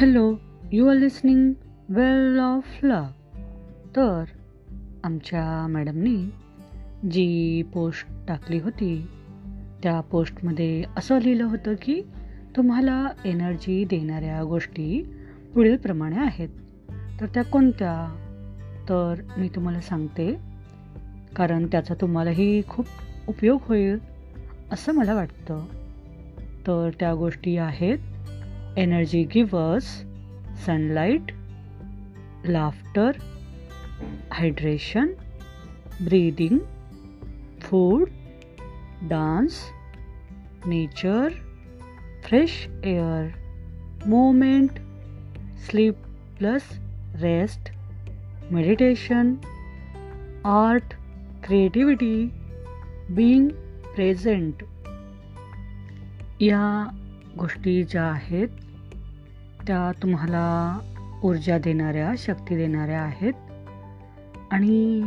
Hello you are listening well of love तर आमच्या मॅडमनी जी पोस्ट टाकली होती त्या पोस्टमध्ये असं लिहिलं होतं की तुम्हाला एनर्जी देणाऱ्या गोष्टी पुढीलप्रमाणे आहेत. तर त्या कोणत्या? तर मी तुम्हाला सांगते कारण त्याचा तुम्हालाही खूप उपयोग होईल असं मला वाटतं. तर त्या गोष्टी आहेत Energy givers sunlight, laughter, hydration, breathing, food, dance, nature, fresh air, movement, sleep plus rest, meditation, art, creativity, being present. या गोष्टी ज्या आहेत त्या तुम्हाला ऊर्जा देणाऱ्या शक्ती देणाऱ्या आहेत. आणि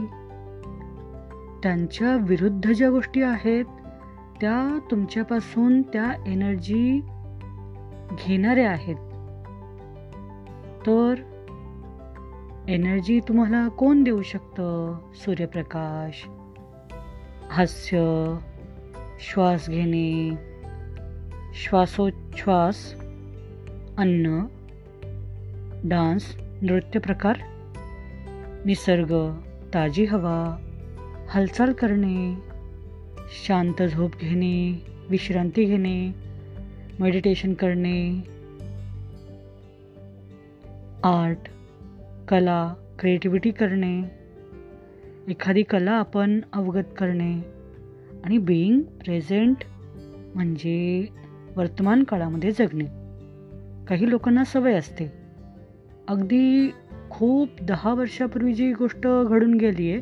त्यांच्या विरुद्ध ज्या गोष्टी आहेत त्या तुमच्यापासून त्या एनर्जी घेणाऱ्या आहेत. तर एनर्जी तुम्हाला कोण देऊ शकतं? सूर्यप्रकाश हास्य श्वास घेणे श्वासोच्छ्वास अन्न डान्स नृत्य प्रकार निसर्ग ताजी हवा हालचाल करणे शांत झोप घेणे विश्रांती घेणे मेडिटेशन करणे आर्ट कला क्रिएटिव्हिटी करणे एखादी कला आपण अवगत करणे आणि बिईंग प्रेझेंट म्हणजे वर्तमान काळामध्ये जगणे. काही लोकांना सवय असते. अगदी खूप दहा वर्षापूर्वी जी गोष्ट घडून गेली आहे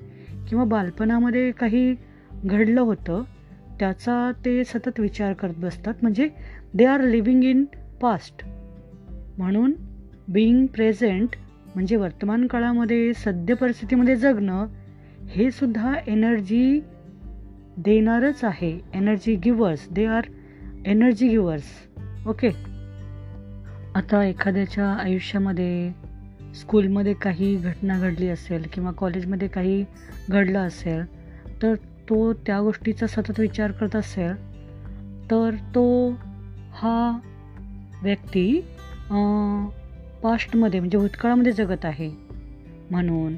किंवा बालपणामध्ये काही घडलं होतं त्याचा ते सतत विचार करत बसतात. म्हणजे they are living in past म्हणून बिईंग प्रेझेंट म्हणजे वर्तमान काळामध्ये सद्य परिस्थितीमध्ये जगणं हे सुद्धा एनर्जी देणारच आहे. Energy givers they are energy givers okay आता एखाद्याच्या आयुष्यामध्ये स्कूलमध्ये काही घटना घडली असेल किंवा कॉलेजमध्ये काही घडलं असेल तर तो त्या गोष्टीचा सतत विचार करत असेल तर तो हा व्यक्ती पास्टमध्ये म्हणजे भूतकाळामध्ये जगत आहे. म्हणून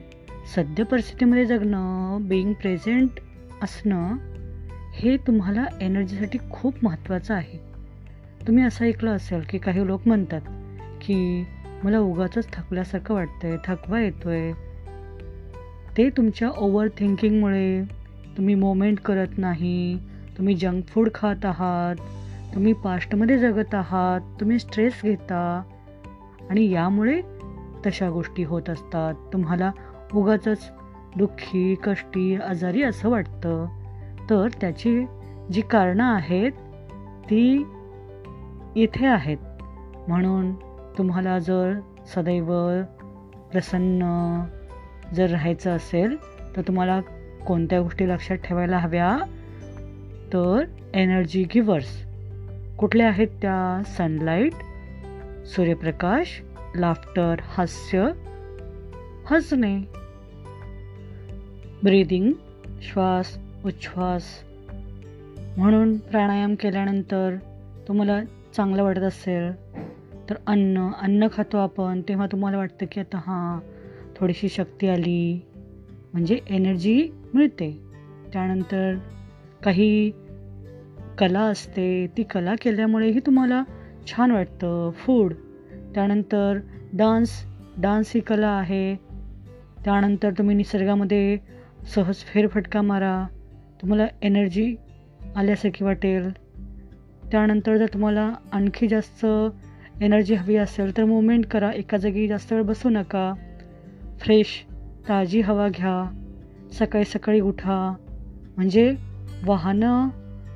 सद्य परिस्थितीमध्ये जगणं बिईंग प्रेझेंट असणं हे तुम्हाला एनर्जीसाठी खूप महत्त्वाचं आहे. तुम्ही असं ऐकलं असेल की काही लोक म्हणतात की मला उगाच थकल्यासारखं वाटतं आहे थकवा येतो आहे ते तुमच्या ओव्हर थिंकिंगमुळे तुम्ही मोमेंट करत नाही तुम्ही जंक फूड खात आहात तुम्ही पास्टमध्ये जगत आहात तुम्ही स्ट्रेस घेता आणि यामुळे तशा गोष्टी होत असतात. तुम्हाला उगाच दुःखी कष्टी आजारी असं वाटतं. तर त्याची जी कारणं आहेत ती इथे आहेत. म्हणून तुम्हाला जर सदैव प्रसन्न जर राहायचं असेल तर तुम्हाला कोणत्या गोष्टी लक्षात ठेवायला हव्या? तर एनर्जी गिवर्स कुठल्या आहेत त्या? सनलाईट सूर्यप्रकाश लाफ्टर हास्य हसणे. ब्रीदिंग श्वास उच्छ्वास. म्हणून प्राणायाम केल्यानंतर तुम्हाला चांगलं वाटत असेल तर अन्न अन्न खातो आपण तेव्हा तुम्हाला वाटतं की आता हां थोडीशी शक्ती आली. म्हणजे एनर्जी मिळते. त्यानंतर काही कला असते ती कला केल्यामुळेही तुम्हाला छान वाटतं. फूड त्यानंतर डान्स डान्स ही कला आहे. त्यानंतर तुम्ही निसर्गामध्ये सहज फेरफटका मारा. तुम्हाला एनर्जी आल्यासारखी वाटेल. त्यानंतर जर तुम्हाला आणखी जास्त एनर्जी हवी असेल तर मुवमेंट करा. एका जागी जास्त वेळ बसू नका. फ्रेश ताजी हवा घ्या. सकाळी सकाळी उठा. म्हणजे वाहनं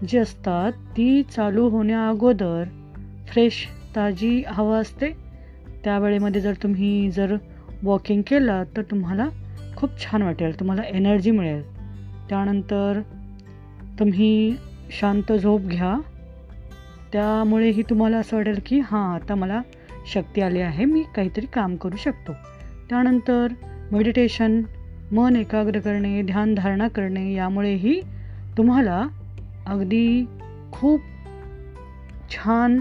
जी असतात ती चालू होण्या अगोदर फ्रेश ताजी हवा असते. त्यावेळेमध्ये जर तुम्ही जर वॉकिंग केलं तर तुम्हाला खूप छान वाटेल. तुम्हाला एनर्जी मिळेल. त्यानंतर तुम्ही शांत झोप घ्या. त्यामुळेही तुम्हाला असं वाटेल की हां आता मला शक्ती आली आहे मी काहीतरी काम करू शकतो. त्यानंतर मेडिटेशन मन एकाग्र करणे ध्यानधारणा करणे यामुळेही तुम्हाला अगदी खूप छान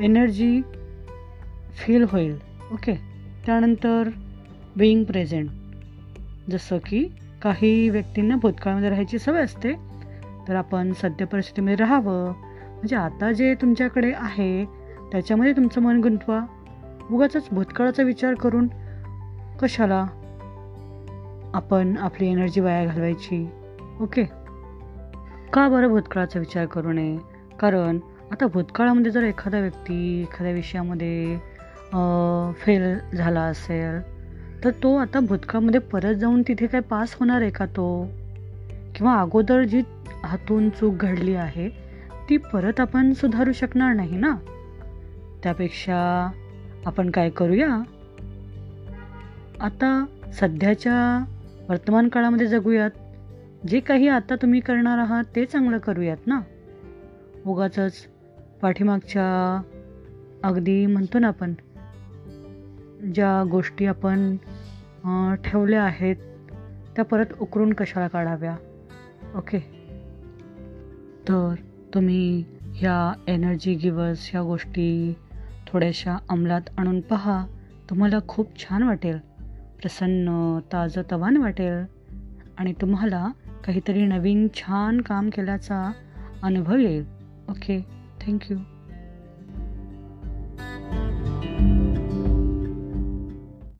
एनर्जी फील होईल. ओके त्यानंतर बिईंग प्रेझेंट जसं की काही व्यक्तींना भूतकाळामध्ये राहायची सवय असते. तर आपण सद्य परिस्थितीमध्ये राहावं. म्हणजे आता जे तुमच्याकडे आहे त्याच्यामध्ये तुमचं मन गुंतवा. उगाच भूतकाळाचा विचार करून कशाला आपण आपली एनर्जी वाया घालवायची? ओके का बरं भूतकाळाचा विचार करू नये? कारण आता भूतकाळामध्ये जर एखादा व्यक्ती एखाद्या विषयामध्ये फेल झाला असेल तर तो आता भूतकाळामध्ये परत जाऊन तिथे काय पास होणार आहे का तो? किंवा अगोदर जी हातून चूक घडली आहे ती परत आपण सुधारू शकणार नाही ना? त्यापेक्षा आपण काय करूया? आता सध्याच्या वर्तमान काळामध्ये जगूयात. जे काही आता तुम्ही करणार आहात ते चांगलं करूयात ना? उगाच पाठीमागच्या अगदी म्हणतो ना आपण ज्या गोष्टी आपण ठेवल्या आहेत त्या परत उकरून कशाला काढाव्या? ओके. तर तुम्ही ह्या एनर्जी गिवर्स ह्या गोष्टी थोड्याशा अंमलात आणून पहा. तुम्हाला खूप छान वाटेल. प्रसन्न ताजं तवान वाटेल. आणि तुम्हाला काहीतरी नवीन छान काम केल्याचा अनुभव येईल. ओके. Thank you.